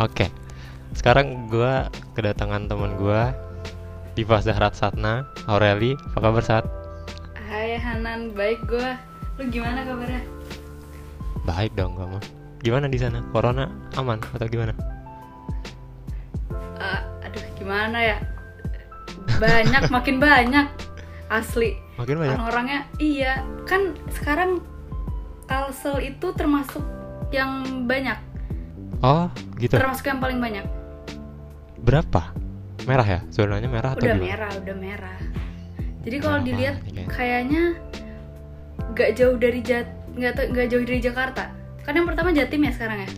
Oke. Sekarang gua kedatangan teman gua Diva Zahrat Satna, Aureli. Apa kabar saat? Hai Hanan, baik gua. Lu gimana kabarnya? Baik dong kamu. Gimana di sana? Corona aman atau gimana? Eh, aduh, gimana ya? Banyak, makin banyak. Asli. Makin banyak. Orang-orangnya iya, kan sekarang Kalsel itu termasuk yang banyak. Oh, gitu. Termasuk yang paling banyak. Berapa? Merah ya? Zonanya merah atau Udah gimana? merah, udah merah. Jadi kalau Merah dilihat kayaknya. kayaknya nggak jauh dari Jat nggak nggak jauh dari Jakarta. Kan yang pertama Jatim ya sekarang ya.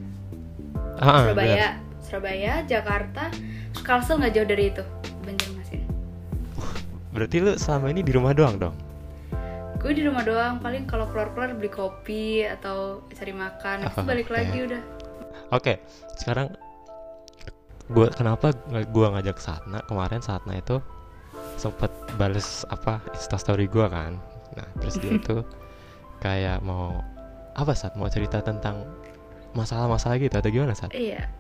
Ah, ah, Surabaya, benar. Surabaya, Jakarta, Kalsel nggak jauh dari itu, Banjarmasin. Berarti lu selama ini di rumah doang dong? Gue di rumah doang, paling kalau keluar-keluar beli kopi atau cari makan, Oh, balik oke. lagi udah. Oke, sekarang gua kenapa gua ngajak Satna kemarin Satna itu sempet bales apa instastory gua kan. Nah, terus dia tuh kayak mau apa saat mau cerita tentang masalah-masalah gitu atau gimana saat? Iya,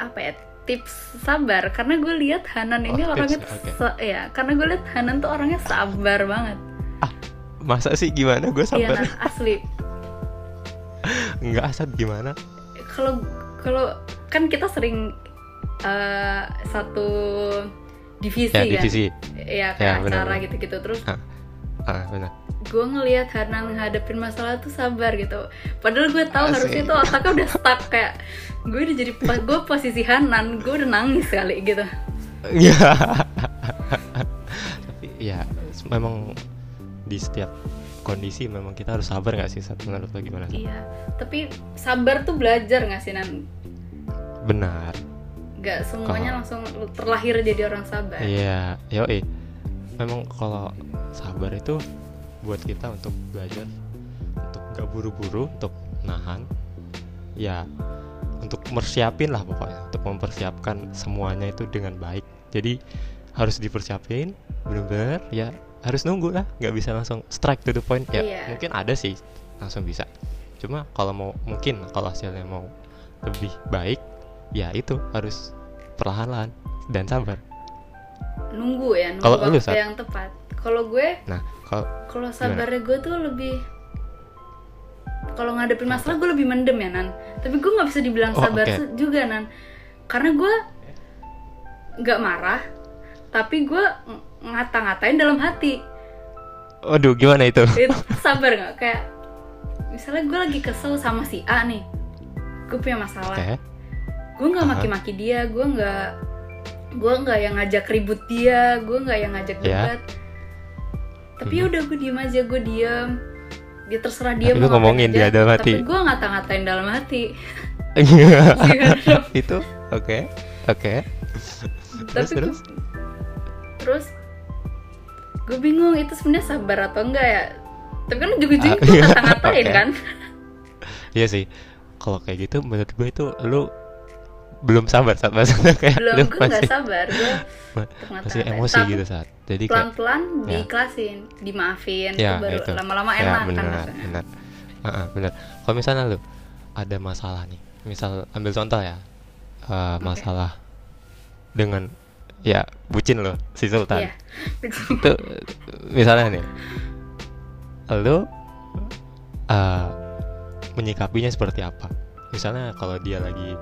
apa ya? Tips sabar, karena gue lihat Hanan ini Oh, orangnya tips, oke. sa- ya, karena gue lihat Hanan tuh orangnya sabar banget. Masa sih gimana gue Iya, sabar? Nan, asli. Enggak asal gimana? Kalau kalau kan kita sering eh, satu divisi Ya kan, divisi. ya Ya, kayak benar, acara gitu-gitu terus Ah benar. gue ngelihat Hanan ngadepin masalah tuh sabar gitu padahal gue tahu Asik. harusnya tuh otaknya udah stuck kayak gue udah jadi gue posisi Hanan gue udah nangis kali gitu Iya. Tapi ya memang di setiap kondisi memang kita harus sabar nggak sih saat menurut lo gimana? Sat? iya tapi sabar tuh belajar nggak sih Nan Benar. nggak semuanya Kalau- langsung terlahir jadi orang sabar Iya, yo Memang kalau sabar itu buat kita untuk belajar untuk gak buru-buru, untuk nahan, ya untuk mersiapin lah pokoknya, untuk mempersiapkan semuanya itu dengan baik. Jadi harus dipersiapin, bener-bener ya harus nunggu lah, nggak bisa langsung strike to the point. Ya Iya. mungkin ada sih langsung bisa. Cuma kalau mau mungkin kalau hasilnya mau lebih baik, ya itu harus perlahan-lahan dan sabar. nunggu ya nunggu Kalau lu, waktu Sat? yang tepat kalau gue Nah, kalau kalau sabarnya gue tuh lebih kalau ngadepin masalah gue lebih mendem ya nan tapi gue nggak bisa dibilang Oh, sabar se- juga nan karena gue nggak marah tapi gue ngata-ngatain dalam hati Waduh, gimana itu? sabar nggak kayak misalnya gue lagi kesel sama si A nih gue punya masalah Oke. gue nggak maki-maki dia gue nggak gue nggak yang ngajak ribut dia gue nggak yang ngajak Ya. debat tapi Mhm. udah gue diem aja gue diem dia terserah dia Tapi mau ngomongin aja, dia dalam hati. tapi gue ngata-ngatain dalam hati itu oke. Oke. Terus tapi terus. gue- terus gue bingung itu sebenarnya sabar atau enggak ya tapi kan ujung-ujungnya Ah, gue ngata-ngatain oke. kan Iya sih. Kalau kayak gitu menurut gue itu lu belum sabar saat maksudnya kayak belum lu gue nggak sabar gue ma- masih emosi Tapi gitu saat. Jadi kayak pelan-pelan Ya. diiklasin dimaafin ya itu baru itu. lama-lama ya, enak kan benar, rasanya. benar. Heeh, benar. Kalau misalnya lu ada masalah nih, misal ambil contoh ya, eh, masalah dengan ya bucin lo si Sultan. Iya. itu misalnya nih lo uh, menyikapinya seperti apa misalnya kalau dia lagi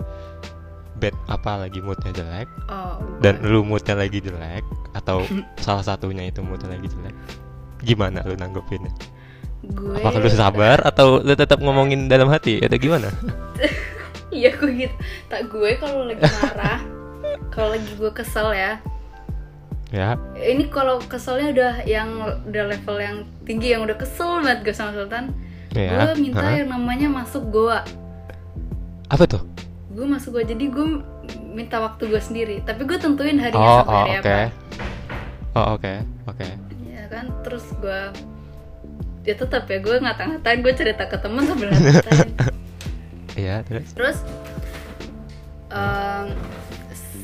bad apa lagi moodnya jelek Oh, dan lu moodnya lagi jelek atau salah satunya itu moodnya lagi jelek gimana lu nanggepinnya gue apakah lu sabar atau lu tetap ngomongin dalam hati atau gimana Iya gue gitu. Tak gue kalau lagi marah, kalau lagi gue kesel ya. ya Ini kalau keselnya udah yang udah level yang tinggi yang udah kesel banget gue sama Sultan. ya Gue minta Hah? yang namanya masuk goa. apa tuh Gue masuk goa jadi gue minta waktu gue sendiri. Tapi gue tentuin harinya oh sampai oh hari oke apa. oh oke oke Ya kan terus gue ya tetap ya gue ngata-ngatain gue cerita ke temen sambil ngata-ngatain iya terus terus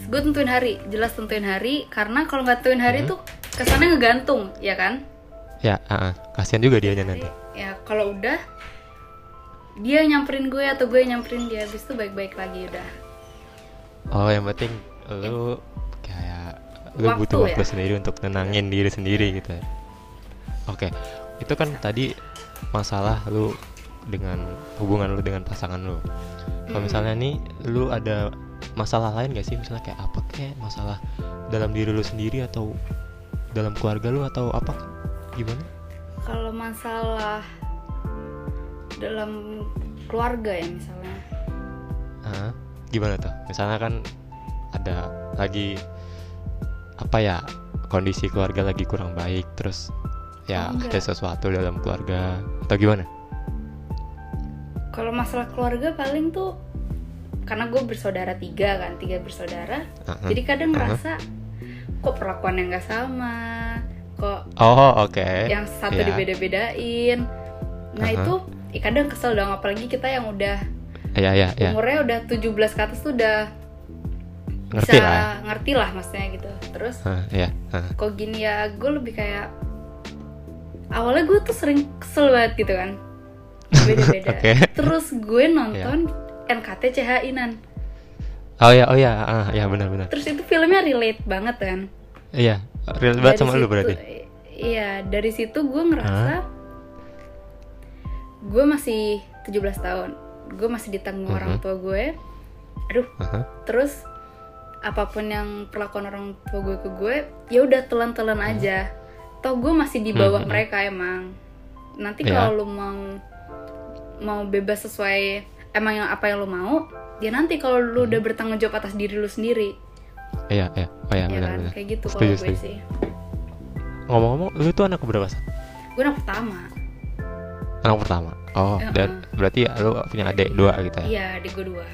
gue tentuin hari jelas tentuin hari karena kalau nggak tentuin hari Hmm. tuh kesannya ngegantung ya kan ya ah. kasihan juga dianya nanti ya kalau udah dia nyamperin gue atau gue nyamperin dia habis itu baik-baik lagi udah oh yang penting lu kayak lu Waktu butuh waktu ya? sendiri untuk nenangin diri sendiri gitu ya oke itu kan tadi masalah lu dengan hubungan lu dengan pasangan lu kalau Mm-mm. misalnya nih lu ada masalah lain gak sih misalnya kayak apa kayak masalah dalam diri lu sendiri atau dalam keluarga lu atau apa gimana kalau masalah dalam keluarga ya misalnya Ah, gimana tuh? Misalnya kan ada lagi apa ya kondisi keluarga lagi kurang baik, terus ya Oh, enggak. ada sesuatu dalam keluarga atau gimana? kalau masalah keluarga paling tuh karena gue bersaudara tiga kan tiga bersaudara ah. jadi kadang Uh-huh. ngerasa kok perlakuan yang nggak sama kok Oh oke. yang satu Ya. dibeda-bedain nah Uh-huh. itu ya kadang kesel dong apalagi kita yang udah Ya ya ya. umurnya udah 17 ke atas tuh udah Ngerti bisa lah. ngerti lah maksudnya gitu terus Ah, ya. ah. kok gini ya gue lebih kayak awalnya gue tuh sering kesel banget gitu kan beda-beda Oke. terus gue nonton NKT CHI nan Oh ya oh ya ah ya benar-benar. terus itu filmnya relate banget kan Iya. Real banget sama lu situ- berarti. iya dari situ gue ngerasa gue masih 17 tahun gue masih ditanggung orang Mhm. tua gue aduh Aha. terus apa pun yang perlakuan orang tua gue ke gue ya udah telan-telan aja toh gue masih di bawah Mhm. mereka emang nanti Iya. kalau lu mau mau bebas sesuai emang yang apa yang lu mau ya nanti kalau Hmm. udah bertanggung jawab atas diri lu sendiri Iya iya. Oh ya ya benar kan benar. kayak gitu kalau gue sih Ngomong-ngomong, lu tuh anak berapa sih? gue anak pertama Anak pertama. Oh, Ya, dan berarti ya lu punya adik dua gitu ya? iya adik gue dua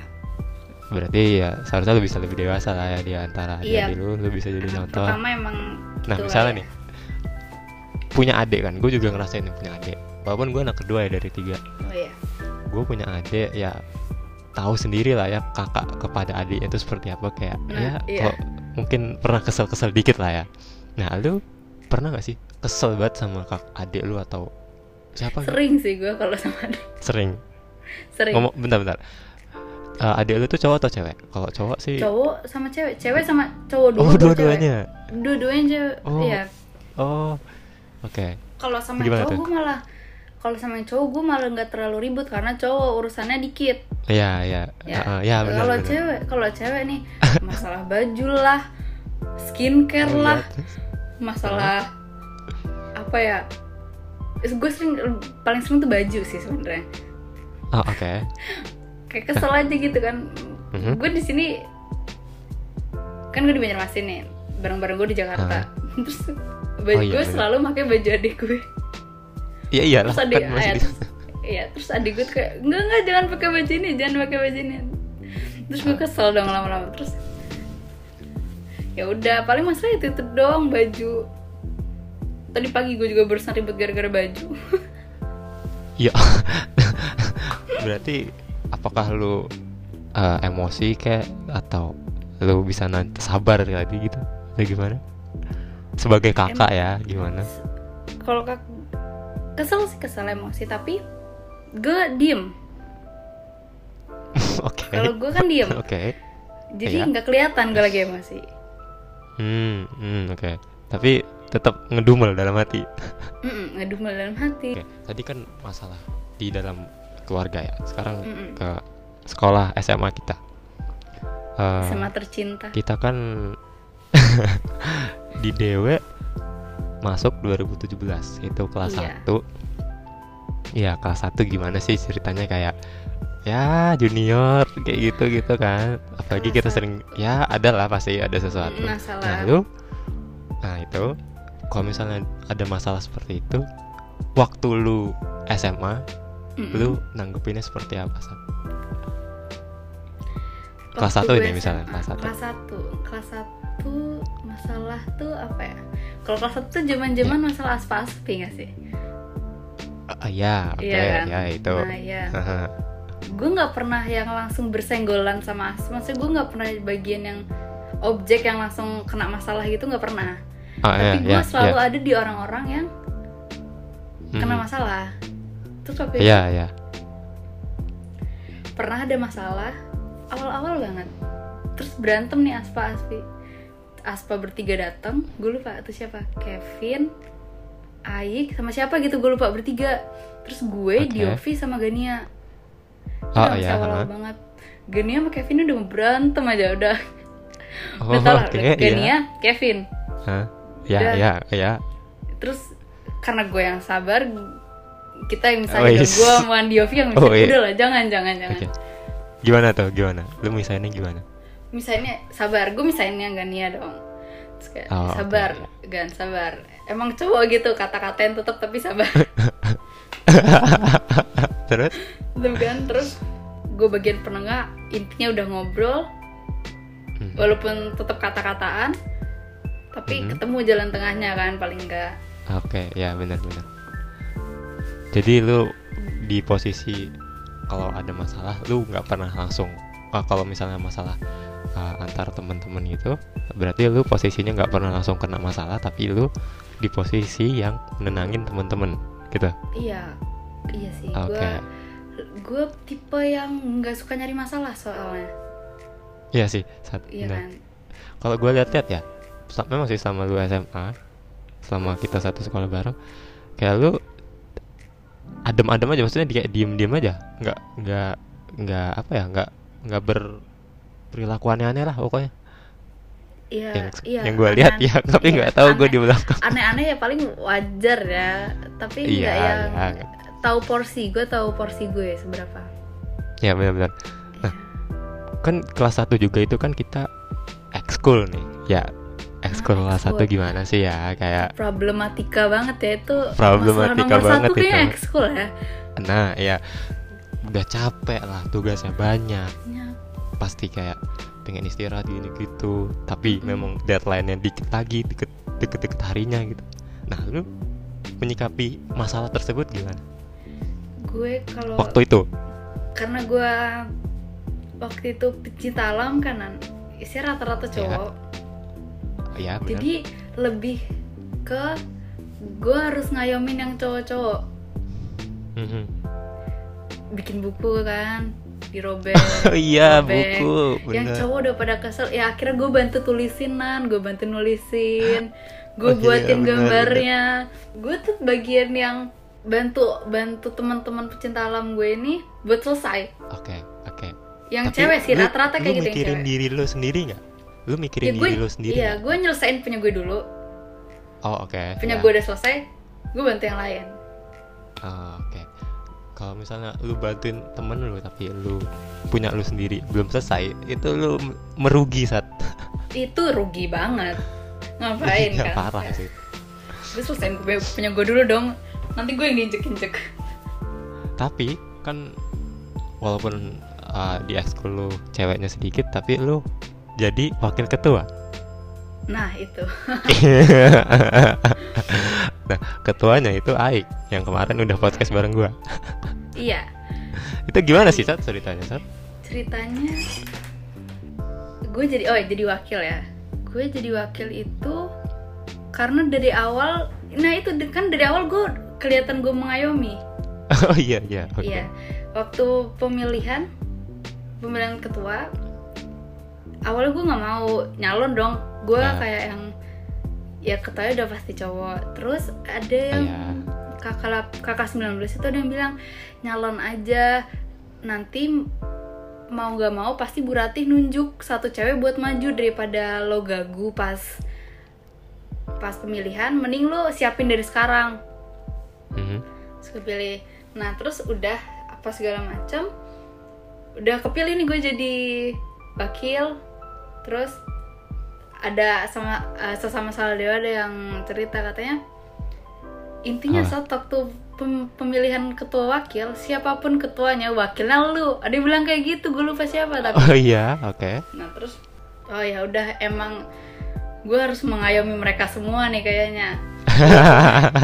Berarti ya seharusnya lu bisa lebih dewasa lah ya di antara Iya. adik lu, lu bisa jadi contoh. pertama emang Nah, gitu misalnya ya. nih, punya adik kan, gue juga ngerasain punya adik. Walaupun gue anak kedua ya dari tiga, oh iya gue punya adik ya tahu sendiri lah ya kakak kepada adiknya itu seperti apa kayak Nah, ya iya. kalau mungkin pernah kesel-kesel dikit lah ya. Nah, lu pernah gak sih kesel banget sama kak adik lu atau siapa? gitu? sering sih gue kalau sama adik Sering. sering Ngomong bentar-bentar. Eh, adik lu tuh cowok atau cewek? Kalau cowok sih cowok sama cewek cewek sama cowok dulu Oh, dua-duanya. dua-duanya cewek Oh. iya Oh. Oke. kalau sama Gimana cowok gue malah kalau sama yang cowok gue malah nggak terlalu ribut karena cowok urusannya dikit Iya, iya. ya, Heeh, ya benar. kalau cewek kalau cewek nih masalah baju lah skincare Oh, iya, lah masalah apa ya gue sering paling sering tuh baju sih sebenarnya Oh, oke. kayak kesel aja gitu kan Mhm. gue di sini kan gue di Banjarmasin nih bareng-bareng gue di Jakarta terus baju Oh, iya, gue bener. selalu pakai baju adik gue Iya, iyalah terus adik kan masih ayat, di- iya terus adik gue kayak enggak enggak jangan pakai baju ini jangan pakai baju ini terus gue kesel dong lama-lama terus ya udah paling masalah itu itu dong baju tadi pagi gue juga barusan ribet gara-gara baju Iya. Berarti apakah lu eh, emosi kayak atau lu bisa nanti sabar tadi gitu? Atau gimana? Sebagai kakak ya, gimana? kalau kak kesel sih kesel emosi tapi gue diem Oke. kalau gue kan diem Oke. jadi Iya. nggak kelihatan gue lagi emosi Hmm, hmm, oke. Tapi tetap ngedumel dalam hati. Mm-mm, ngedumel dalam hati Oke, tadi kan masalah di dalam keluarga ya. Sekarang Mm-mm. ke sekolah SMA kita. Eh, sama tercinta kita kan di Dewe masuk 2017 itu kelas Iya. 1 Iya kelas 1 gimana sih ceritanya kayak ya junior kayak gitu gitu kan apalagi Kelas kita sering ya ada lah pasti ada sesuatu Masalah. nah itu nah itu kalau misalnya ada masalah seperti itu waktu lu SMA Mm-mm. lu nanggepinnya seperti apa Sat? kelas satu ini misalnya, kelas satu. kelas satu kelas satu masalah tuh apa ya kalau kelas satu tuh zaman zaman Iya. masalah aspa aspi nggak sih Ah, ya oke Iya kan? ya itu nah ya gue nggak pernah yang langsung bersenggolan sama aspa maksudnya gue nggak pernah bagian yang objek yang langsung kena masalah gitu nggak pernah Ah, tapi ya, gue ya, selalu ya. ada di orang-orang yang kena Mhm. masalah terus waktu itu Iya, iya. pernah ada masalah awal-awal banget terus berantem nih Aspa Aspi Aspa bertiga datang gue lupa itu siapa Kevin Aik sama siapa gitu gue lupa bertiga terus gue Oke. Diovi sama Gania Oh, iya, ha. banget Gania sama Kevin udah berantem aja udah Oh, udah tau lah oke, udah Gania iya. Kevin Hah? Ya, Udah. ya, ya. terus karena gue yang sabar kita yang Oh, misalnya yes. gue sama Diovi yang Oh, misalnya iya. udah lah jangan jangan jangan Oke. Gimana tuh? Gimana? Lu misalnya gimana? Misalnya sabar gue misalnya Gania dong terus kayak Oh, sabar gan sabar emang cowok gitu kata-katain tetap tapi sabar Terus? Tuh kan terus gue bagian penengah intinya udah ngobrol Mhm. walaupun tetap kata-kataan tapi Mhm. ketemu jalan tengahnya kan paling enggak Oke, ya benar-benar. Jadi lu di posisi kalau ada masalah, lu nggak pernah langsung. ah, kalau misalnya masalah ah, antar teman-teman gitu, berarti lu posisinya nggak pernah langsung kena masalah, tapi lu di posisi yang menenangin teman-teman, gitu. iya iya sih Oke. gue gue tipe yang nggak suka nyari masalah soalnya Iya sih. Saat, iya benar. kan Kalau gue lihat-lihat ya, memang sih sama lu SMA, selama kita satu sekolah bareng, kayak lu adem-adem aja, maksudnya kayak diem-diem aja, nggak nggak nggak apa ya, nggak nggak ber perilaku aneh-aneh lah pokoknya. iya yang iya yang gue lihat ya, tapi iya, nggak tahu gue di belakang. aneh-aneh ya paling wajar ya tapi Iya, nggak yang iya. tahu porsi gue tahu porsi gue seberapa Ya benar-benar. Nah, kan kelas 1 juga itu kan kita ekskul nih, ya ekskul Ah, kelas 1 ekskul. gimana sih ya, kayak problematika banget ya itu Problematika nomor banget satu kayaknya itu. ekskul ya Nah, ya udah capek lah tugasnya banyak. Ya, Pasti kayak pengen istirahat gini gitu. Tapi memang deadline-nya dikit lagi, deket deket-deket harinya gitu. Nah, lu menyikapi masalah tersebut gimana? gue kalau Waktu itu. karena gue waktu itu pecinta alam kanan isinya rata-rata cowok Ya, benar. jadi lebih ke gue harus ngayomin yang cowok-cowok Mhm. bikin buku kan dirobek Oh iya, robek. buku, yang bener. cowok udah pada kesel ya akhirnya gue bantu tulisinan gue bantu nulisin gue Oh iya, buatin bener, gambarnya gue tuh bagian yang bantu bantu teman-teman pecinta alam gue ini buat selesai Oke, oke. yang Tapi cewek sih rata-rata kayak lu gitu yang mikirin cewek diri lu sendiri nggak? Lu mikirin ya gue diri lu sendiri iya gue nyelesain punya gue dulu Oh, oke. punya ya. gue udah selesai gue bantu yang lain Oh, oke. Kalau misalnya lu bantuin temen lu tapi lu punya lu sendiri belum selesai, itu lu merugi saat itu rugi banget. Ngapain Iya, kan parah sih. gue selesaiin gue punya gue dulu dong. Nanti gue yang diinjek-injek. Tapi kan walaupun uh, di ekskul lu ceweknya sedikit tapi lu jadi wakil ketua. Nah itu nah, ketuanya itu Aik yang kemarin udah podcast bareng gua. iya Itu gimana sih, Sat? Ceritanya, Sat? ceritanya gue jadi oh jadi wakil ya gue jadi wakil itu karena dari awal nah itu kan dari awal gue kelihatan gue mengayomi Oh iya, iya. Oke. Iya waktu pemilihan pemilihan ketua awalnya gue nggak mau nyalon dong gue Ya. kayak yang ya ketuanya udah pasti cowok terus ada yang Iya. kakak kakak 19 itu ada yang bilang nyalon aja nanti mau nggak mau pasti Bu Ratih nunjuk satu cewek buat maju daripada lo gagu pas pas pemilihan mending lo siapin dari sekarang Mhm. terus kepilih nah terus udah apa segala macam udah kepilih nih gue jadi wakil terus ada sama eh, sesama Saldewa ada yang cerita katanya intinya Ah. saat waktu pem- pemilihan ketua wakil siapa pun ketuanya wakilnya lu ada yang bilang kayak gitu gue lupa siapa tapi Oh iya, oke. nah terus oh ya udah emang gue harus mengayomi mereka semua nih kayaknya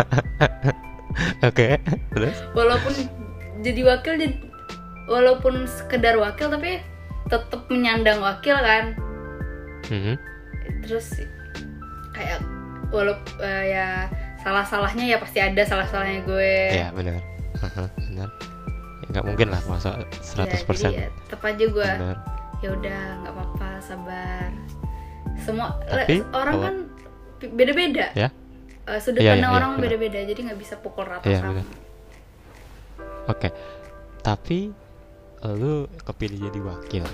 Oke, terus? walaupun jadi wakil jadi- walaupun sekedar wakil tapi tetap menyandang wakil kan Mhm. Terus kayak walaupun ya salah salahnya ya pasti ada salah salahnya gue Iya, benar. Haha, benar. Ya nggak mungkin lah masa 100% Ya, jadi ya, tetap aja gue benar. ya udah nggak apa-apa sabar semua Tapi orang kalau- kan beda-beda ya Eh, sudut Iya, pandang iya, orang benar. beda-beda jadi nggak bisa pukul rata Iya, sama benar. oke tapi lu kepilih jadi wakil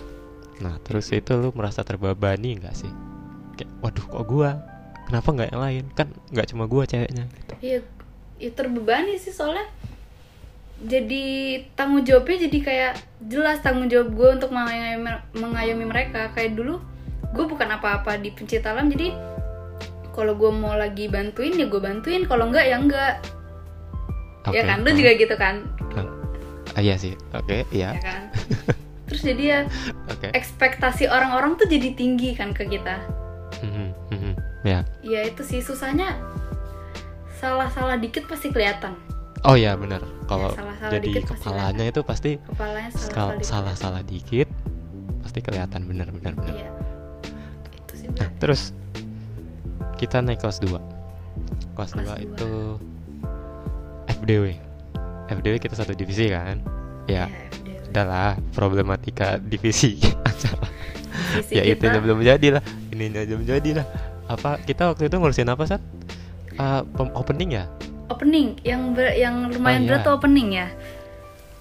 nah terus itu lu merasa terbebani nggak sih kayak waduh kok gua? Kenapa nggak yang lain? Kan nggak cuma gua ceweknya gitu. Iya, ya terbebani sih soalnya. Jadi tanggung jawabnya jadi kayak jelas tanggung jawab gue untuk mengayomi, mengayomi mereka. Kayak dulu gue bukan apa-apa di pencipta alam jadi kalau gue mau lagi bantuin ya gue bantuin. Kalau enggak ya enggak ya Oke. kan? Lu juga gitu kan. Ah, iya sih. Oke iya. Ya kan? Terus jadi ya oke. ekspektasi orang-orang tuh jadi tinggi kan ke kita Mhm, mhm. ya ya itu sih susahnya salah-salah dikit pasti kelihatan oh ya benar kalau salah-salah jadi dikit pasti kepalanya itu pasti kepalanya salah-salah dikit dikit pasti kelihatan benar benar Iya. Itu sih. Nah, terus kita naik kelas 2. Kelas, Kelas 2 dua. itu FDW. FDW kita satu divisi kan? Ya, Iya, FDW. udahlah problematika divisi acara. Ya itu kita, belum jadi lah. Ininya belum jadi lah. Apa kita waktu itu ngurusin apa, Sat? Eh, pem- opening ya? opening yang ber- yang lumayan Oh, berat iya. tuh opening ya.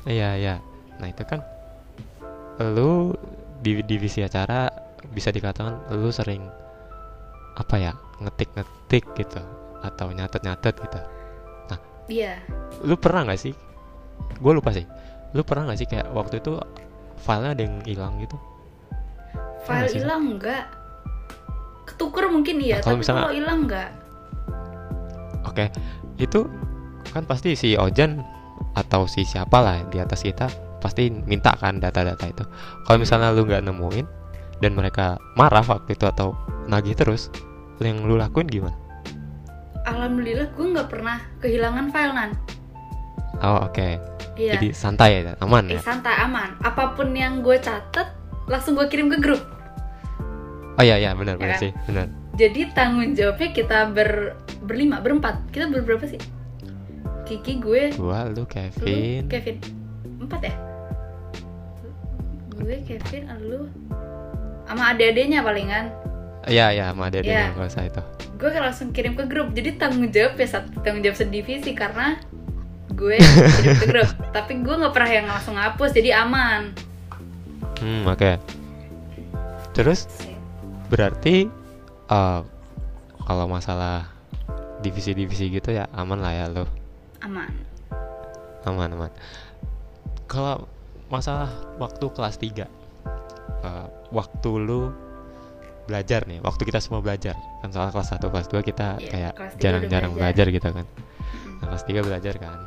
Iya, iya. Nah, itu kan lu di divisi acara bisa dikatakan lu sering apa ya? ngetik-ngetik gitu atau nyatet-nyatet gitu. Iya. lu pernah nggak sih gue lupa sih lu pernah nggak sih kayak waktu itu filenya ada yang hilang gitu File hilang enggak? Ketuker mungkin iya, Nah, kalau tapi misalnya- kalau hilang enggak? oke itu kan pasti si Ojan atau si siapa lah di atas kita pasti minta kan data-data itu kalau misalnya lu nggak nemuin dan mereka marah waktu itu atau nagih terus yang lu lakuin gimana Alhamdulillah gue nggak pernah kehilangan file nan. oh oke Iya. jadi santai ya aman Eh, ya santai aman. Apa pun yang gue catat langsung gue kirim ke grup. Oh iya iya benar Ya benar kan? sih benar Jadi tanggung jawabnya kita ber berlima, berempat. Kita berberapa sih? Kiki, gue, gua lu lu, Kevin Kevin. Empat ya? Gue, Kevin, lu, sama adik-adiknya palingan. iya iya sama ada Iya. yang usah itu gue langsung kirim ke grup jadi tanggung jawab ya satu tanggung jawab sedivisi karena gue kirim ke grup tapi gue nggak pernah yang langsung hapus jadi aman hmm oke terus berarti eh kalau masalah divisi-divisi gitu ya aman lah ya lo aman. Aman aman. Kalau masalah waktu kelas 3 eh, waktu lu belajar nih waktu kita semua belajar. Kan soal kelas 1 kelas 2 kita Iya, kayak jarang-jarang belajar. belajar. gitu kan. Nah, kelas 3 belajar kan.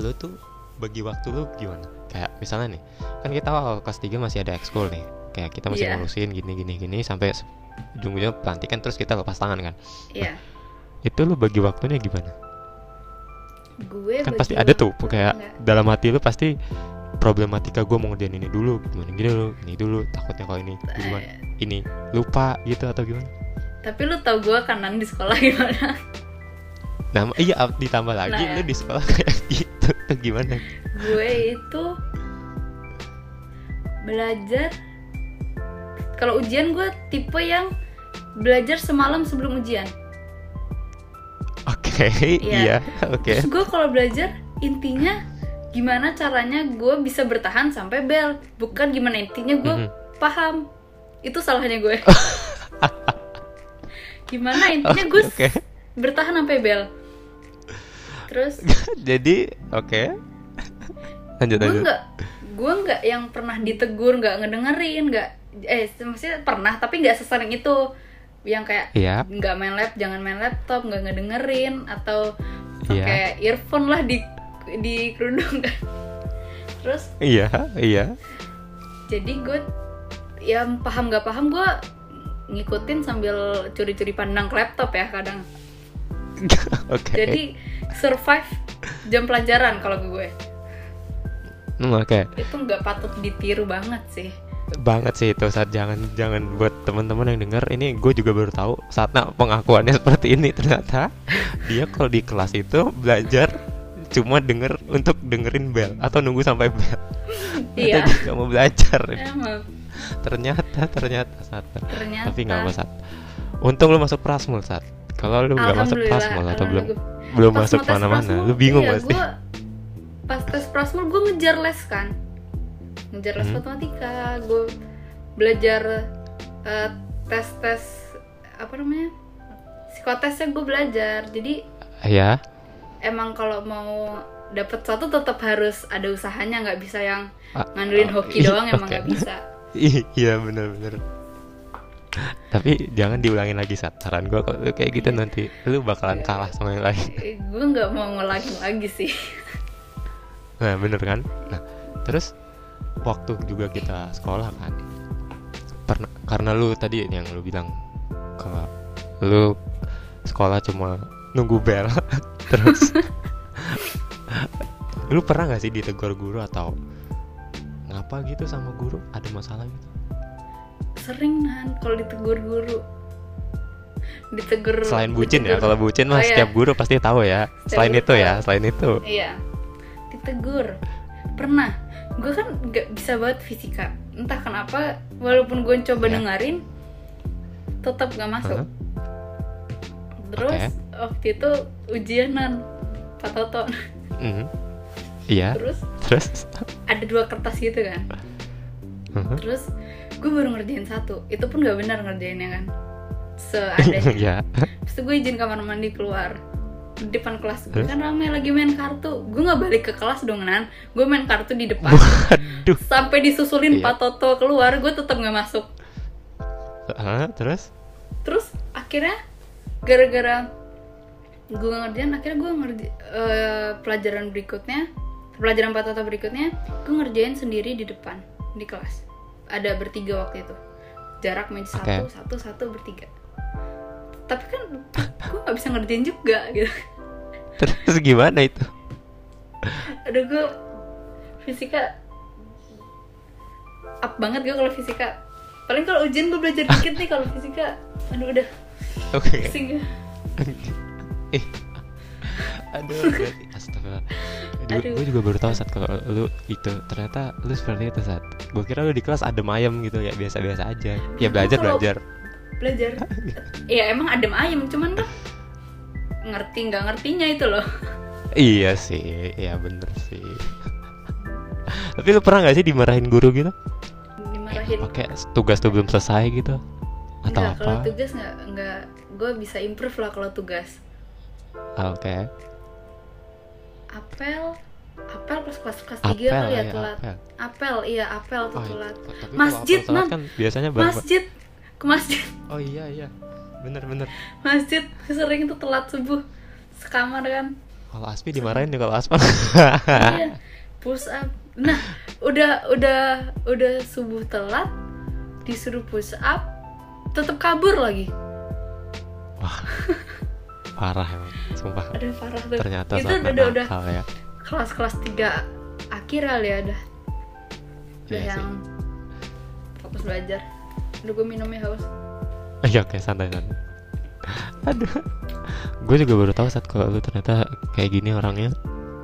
Lu tuh bagi waktu lu gimana? Kayak misalnya nih kan kita awal kelas 3 masih ada ekskul nih kayak kita masih Iya. ngurusin gini gini gini sampai ujung-ujungnya pelantikan terus kita lepas tangan kan? Iya. Itu lu bagi waktunya gimana? Gue kan pasti ada tuh kayak enggak. dalam hati lu pasti problematika gue mau ngerjain ini dulu gimana gini dulu ini dulu takutnya kalau ini gimana ini lupa gitu atau gimana? Tapi lu tau gue kanan di sekolah gimana? Nah iya ditambah lagi Nah, lu ya. di sekolah kayak gitu tuh gimana? Gue itu belajar kalau ujian gue tipe yang belajar semalam sebelum ujian oke iya Iya. oke Terus gue kalau belajar intinya gimana caranya gue bisa bertahan sampai bel, bukan gimana intinya gue Mhm. paham. Itu salahnya gue. gimana intinya gue Oke, oke. bertahan sampai bel. Terus jadi oke lanjut gue lanjut gue nggak yang pernah ditegur nggak ngedengerin nggak eh maksudnya pernah tapi nggak sesering itu. Yang kayak iya. nggak main lap jangan main laptop nggak ngedengerin atau Iya. pakai earphone lah di di kerudung. Kan terus iya iya. jadi gue yang paham nggak paham gue ngikutin sambil curi-curi pandang ke laptop ya kadang. Oke. Jadi survive jam pelajaran kalau gue Hmm, oke. Itu nggak patut ditiru banget sih. Banget sih itu saat jangan jangan buat teman-teman yang dengar ini gue juga baru tahu saatnya pengakuannya seperti ini ternyata. Dia kalau di kelas itu belajar cuma denger untuk dengerin bel atau nunggu sampai bel. Iya. Atau nggak mau belajar. Emang ternyata ternyata saat ternyata. Tapi nggak apa saat untung lu masuk prasmul saat kalau lu nggak masuk prasmul atau belum belum masuk mana-mana lu bingung iya, pasti. gua pas tes prasmul gue ngejar les kan. Ngejar les Hmm. matematika gue belajar eh, tes tes apa namanya psikotesnya gue belajar. Jadi ya emang kalau mau dapet satu tetap harus ada usahanya nggak bisa yang Ah, ngandelin ah, hoki doang emang nggak bisa. Ih, iya bener-bener tapi jangan diulangin lagi saran gue kalau kayak gitu Iya. nanti lu bakalan kalah sama yang lain. Gue nggak mau ngulangin lagi sih nah bener kan? Nah terus waktu juga kita sekolah kan pernah karena lu tadi yang lu bilang kalau lu sekolah cuma nunggu bel terus lu pernah gak sih ditegur guru atau ngapa gitu sama guru? Ada masalah gitu? Sering nan kalau ditegur guru. Ditegur selain bucin ya ditegur- kalau bucin mah Oh, iya. setiap guru pasti tahu ya. Setiap selain itu ya tahu. selain itu. Iya ditegur pernah. Gue kan nggak bisa banget fisika. Entah kenapa walaupun gue coba Ya. dengerin tetap nggak masuk. Hah? terus waktu itu ujianan Pak Toto. Mhm. iya. Terus? Terus? Ada dua kertas gitu kan? Mhm. terus gue baru ngerjain satu. Itu pun nggak benar ngerjainnya kan? Seadanya. Ya Terus gue izin kamar mandi keluar di depan kelas. Gue kan rame lagi main kartu. Gue nggak balik ke kelas dong nan. Gue main kartu di depan. Waduh. Sampai disusulin Iya. Pak Toto keluar gue tetap nggak masuk. Hah, terus? Terus akhirnya gara-gara gue ngerjain akhirnya gue ngerja eh, pelajaran berikutnya pelajaran Pak Toto berikutnya gue ngerjain sendiri di depan di kelas. Ada bertiga waktu itu. Jarak meja Oke. satu satu satu bertiga. Tapi kan gue nggak bisa ngerjain juga gitu. Terus gimana itu? Aduh gue fisika up banget gue kalau fisika. Paling kalau ujian gue belajar dikit nih kalau fisika. Aduh udah. Oke. Pusing gue eh. Aduh berarti astagfirullah. Aduh. gue juga baru tahu saat kalau lu itu. Ternyata lu seperti itu saat gue kira lu di kelas adem ayem gitu ya biasa biasa aja. Ya belajar belajar belajar. Ya emang adem ayem cuman kan ngerti nggak ngertinya itu loh. Iya sih iya bener sih. Tapi lu pernah gak sih dimarahin guru gitu? Dimarahin. Pakai tugas tuh belum selesai gitu? Atau Nggak, kalau apa tugas nggak nggak gue bisa improve lah kalau tugas. Ah, oke. Apel apel pas kelas kelas tiga kali ya ya telat. apel. Apel iya apel tuh Oh, iya. telat. Kalau Masjid, telat kan biasanya bareng masjid ke masjid. Oh iya iya. Bener bener. Masjid sering tuh telat subuh. Sekamar kan. Kalau Aspi dimarahin ya kalau iya. Push up. Nah udah udah udah subuh telat disuruh push up tetap kabur lagi. Wah. Parah emang sumpah. Aduh parah tuh. Ternyata itu udah udah ya. kelas kelas tiga akhir kali ya udah. Udah Iya sih. yang fokus belajar Aduh gue minumnya haus Iya oke santai santai. Aduh, gue juga baru tahu saat kalau lu ternyata kayak gini orangnya.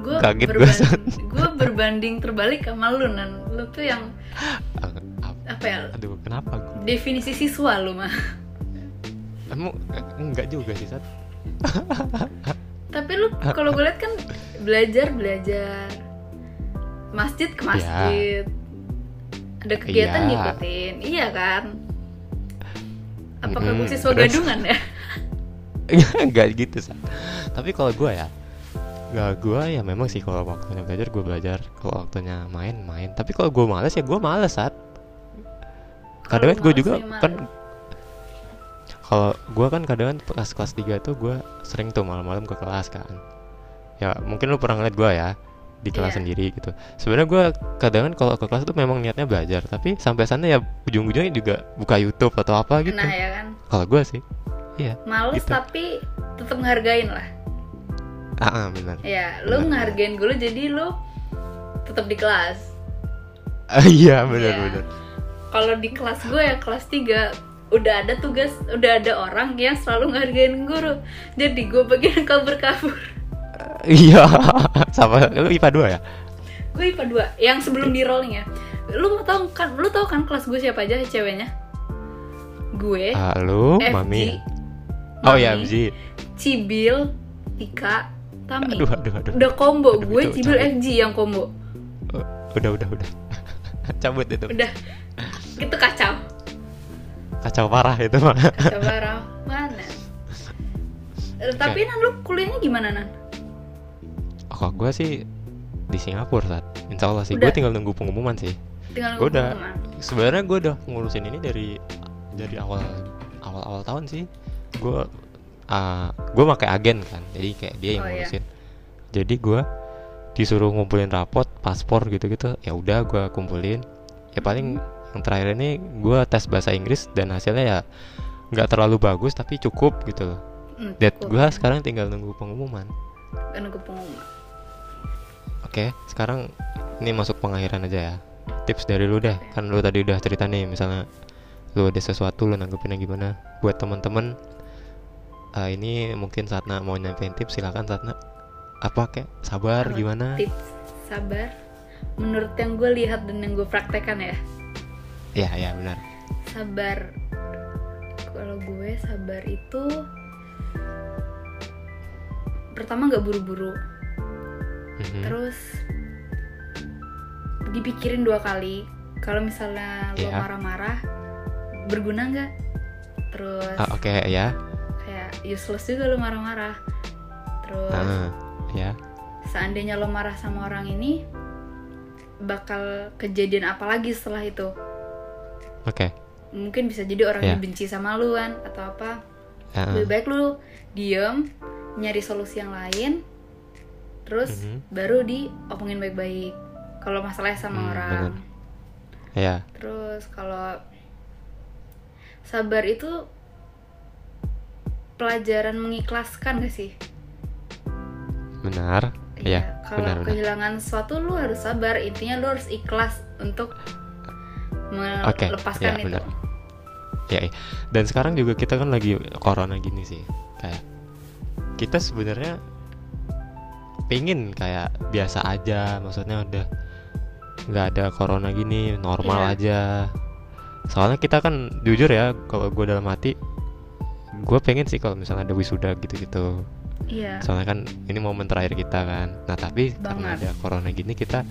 gue Kaget gua, berbanding, San. gue berbanding terbalik sama lu nan lu tuh yang ap- apa ya Aduh kenapa gue? definisi siswa lu mah Emang eh, enggak juga sih saat. tapi lu kalau gue liat kan belajar belajar masjid ke masjid ada kegiatan Iya. ngikutin iya kan apakah gue Mm, siswa terus? gadungan ya? Enggak gitu saat. Tapi kalau gue ya, Gak gue ya memang sih kalau waktunya belajar gue belajar. Kalau waktunya main main. Tapi kalau gue males ya gue males saat kadang kan gue juga ya kan kalau gue kan kadang kan pas kelas 3 tuh gue sering tuh malam-malam ke kelas kan. Ya mungkin lu pernah ngeliat gue ya di kelas Iya. sendiri gitu. Sebenarnya gue kadang kan kalau ke kelas tuh memang niatnya belajar tapi sampai sana ya ujung-ujungnya juga buka YouTube atau apa gitu. Nah ya kan? Kalau gue sih iya males Gitu. tapi tetap ngehargain lah. Ah ah, benar. Ya lu Benar. ngehargain gue jadi lu tetap di kelas. Ah, iya benar Iya. benar kalau di kelas gue ya kelas 3 udah ada tugas udah ada orang yang selalu ngehargain guru. Jadi gue bagian kabur-kabur iya sama lu IPA 2 ya gue IPA 2 yang sebelum di rolling ya lu mau tahu kan lu tahu kan kelas gue siapa aja ceweknya gue Halo, FG, Mami. Oh ya, MG. Cibil Tika Tami Aduh, aduh, aduh. udah combo Aduh, gue itu Cibil cabut. FG yang combo Oh, Udah, udah, udah. Cabut itu. udah itu kacau Kacau parah itu mah. kacau parah mana Eh, tapi nan lu kuliahnya gimana nan Oh, gue sih di Singapura saat. Insya Allah sih. Gue tinggal nunggu pengumuman sih. Gue udah. Sebenarnya gue udah ngurusin ini dari dari awal awal awal tahun sih. Gue uh, gue pakai agen kan. Jadi kayak dia yang Oh, iya. ngurusin. Jadi gue disuruh ngumpulin rapot, paspor gitu-gitu. Ya udah gue kumpulin. Ya paling yang terakhir ini gue tes bahasa Inggris dan hasilnya ya nggak terlalu bagus tapi cukup gitu loh. Hmm, Dan gue sekarang tinggal nunggu pengumuman. Nunggu pengumuman Oke, sekarang ini masuk pengakhiran aja ya. Tips dari lu deh, kan lu tadi udah cerita nih, misalnya lu ada sesuatu lu nanggepinnya gimana? Buat teman-teman, eh, ini mungkin saatnya mau nyampein tips, silakan saatnya. Apa kayak sabar Kalau gimana? tips sabar menurut yang gue lihat dan yang gue praktekkan ya Ya, ya benar. sabar kalau gue sabar itu pertama nggak buru-buru Mhm. terus dipikirin dua kali kalau misalnya lo Iya. marah-marah berguna nggak terus Ah, Oke ya. kayak useless juga lo marah-marah terus Ah, ya. seandainya lo marah sama orang ini bakal kejadian apa lagi setelah itu Oke. mungkin bisa jadi orang Ya. yang benci sama lu kan atau apa Ah, lebih baik lu diem nyari solusi yang lain terus Mhm. baru diomongin baik-baik kalau masalahnya sama Hmm, orang bener. Ya. terus kalau sabar itu pelajaran mengikhlaskan gak sih Benar. Iya, Ya, kalau benar benar. kehilangan sesuatu lu harus sabar intinya lu harus ikhlas untuk melepaskan ya, itu benar. Ya, iya. dan sekarang juga kita kan lagi corona gini sih. Kayak kita sebenarnya pingin kayak biasa aja, maksudnya udah nggak ada corona gini, normal Iya. aja. Soalnya kita kan jujur ya, kalau gue dalam hati, gue pengen sih kalau misalnya ada wisuda gitu-gitu. iya Soalnya kan ini momen terakhir kita kan. Nah tapi karena Banget. ada corona gini kita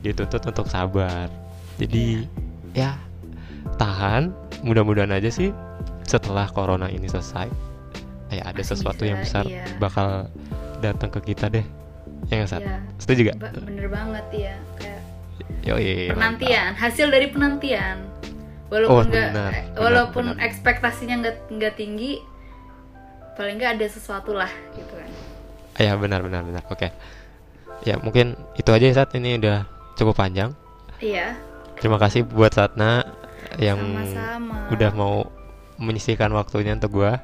dituntut untuk sabar. Jadi Iya. ya tahan. Mudah-mudahan aja sih setelah corona ini selesai, ya ada Masih sesuatu bisa, yang besar iya. bakal datang ke kita deh. Ya nggak Sat? Iya. Setuju gak? Ba- bener banget ya kayak Yoi. penantian hasil dari penantian walaupun Oh, nggak benar, benar, walaupun benar. ekspektasinya nggak nggak tinggi paling nggak ada sesuatu lah gitu kan mantap. Ya benar benar benar. Oke. Ya mungkin itu aja ya Sat. Ini udah cukup panjang. iya Terima kasih buat Satna yang sama-sama udah mau menyisihkan waktunya untuk gua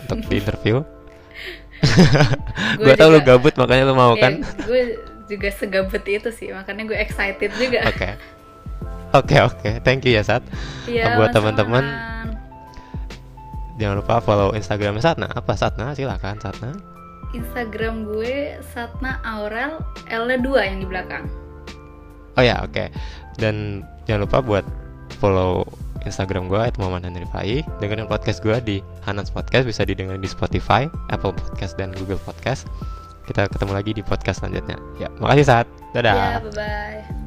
untuk di interview. Gua tau lu gabut makanya lu mau Iya, kan? gue juga segabut itu sih makanya gue excited juga Oke. Oke oke, thank you ya Sat. Iya, buat teman-teman, Jangan lupa follow Instagram Satna. Apa Satna? Silakan Satna. Instagram gue Satna Aurel L-nya 2 yang di belakang Oh ya oke. Dan jangan lupa buat follow Instagram gua itu Muhammad Henry Fai. Dengerin podcast gua di Hanans Podcast bisa didengar di Spotify, Apple Podcast dan Google Podcast. Kita ketemu lagi di podcast selanjutnya. Ya, makasih Sat. Dadah. ya bye bye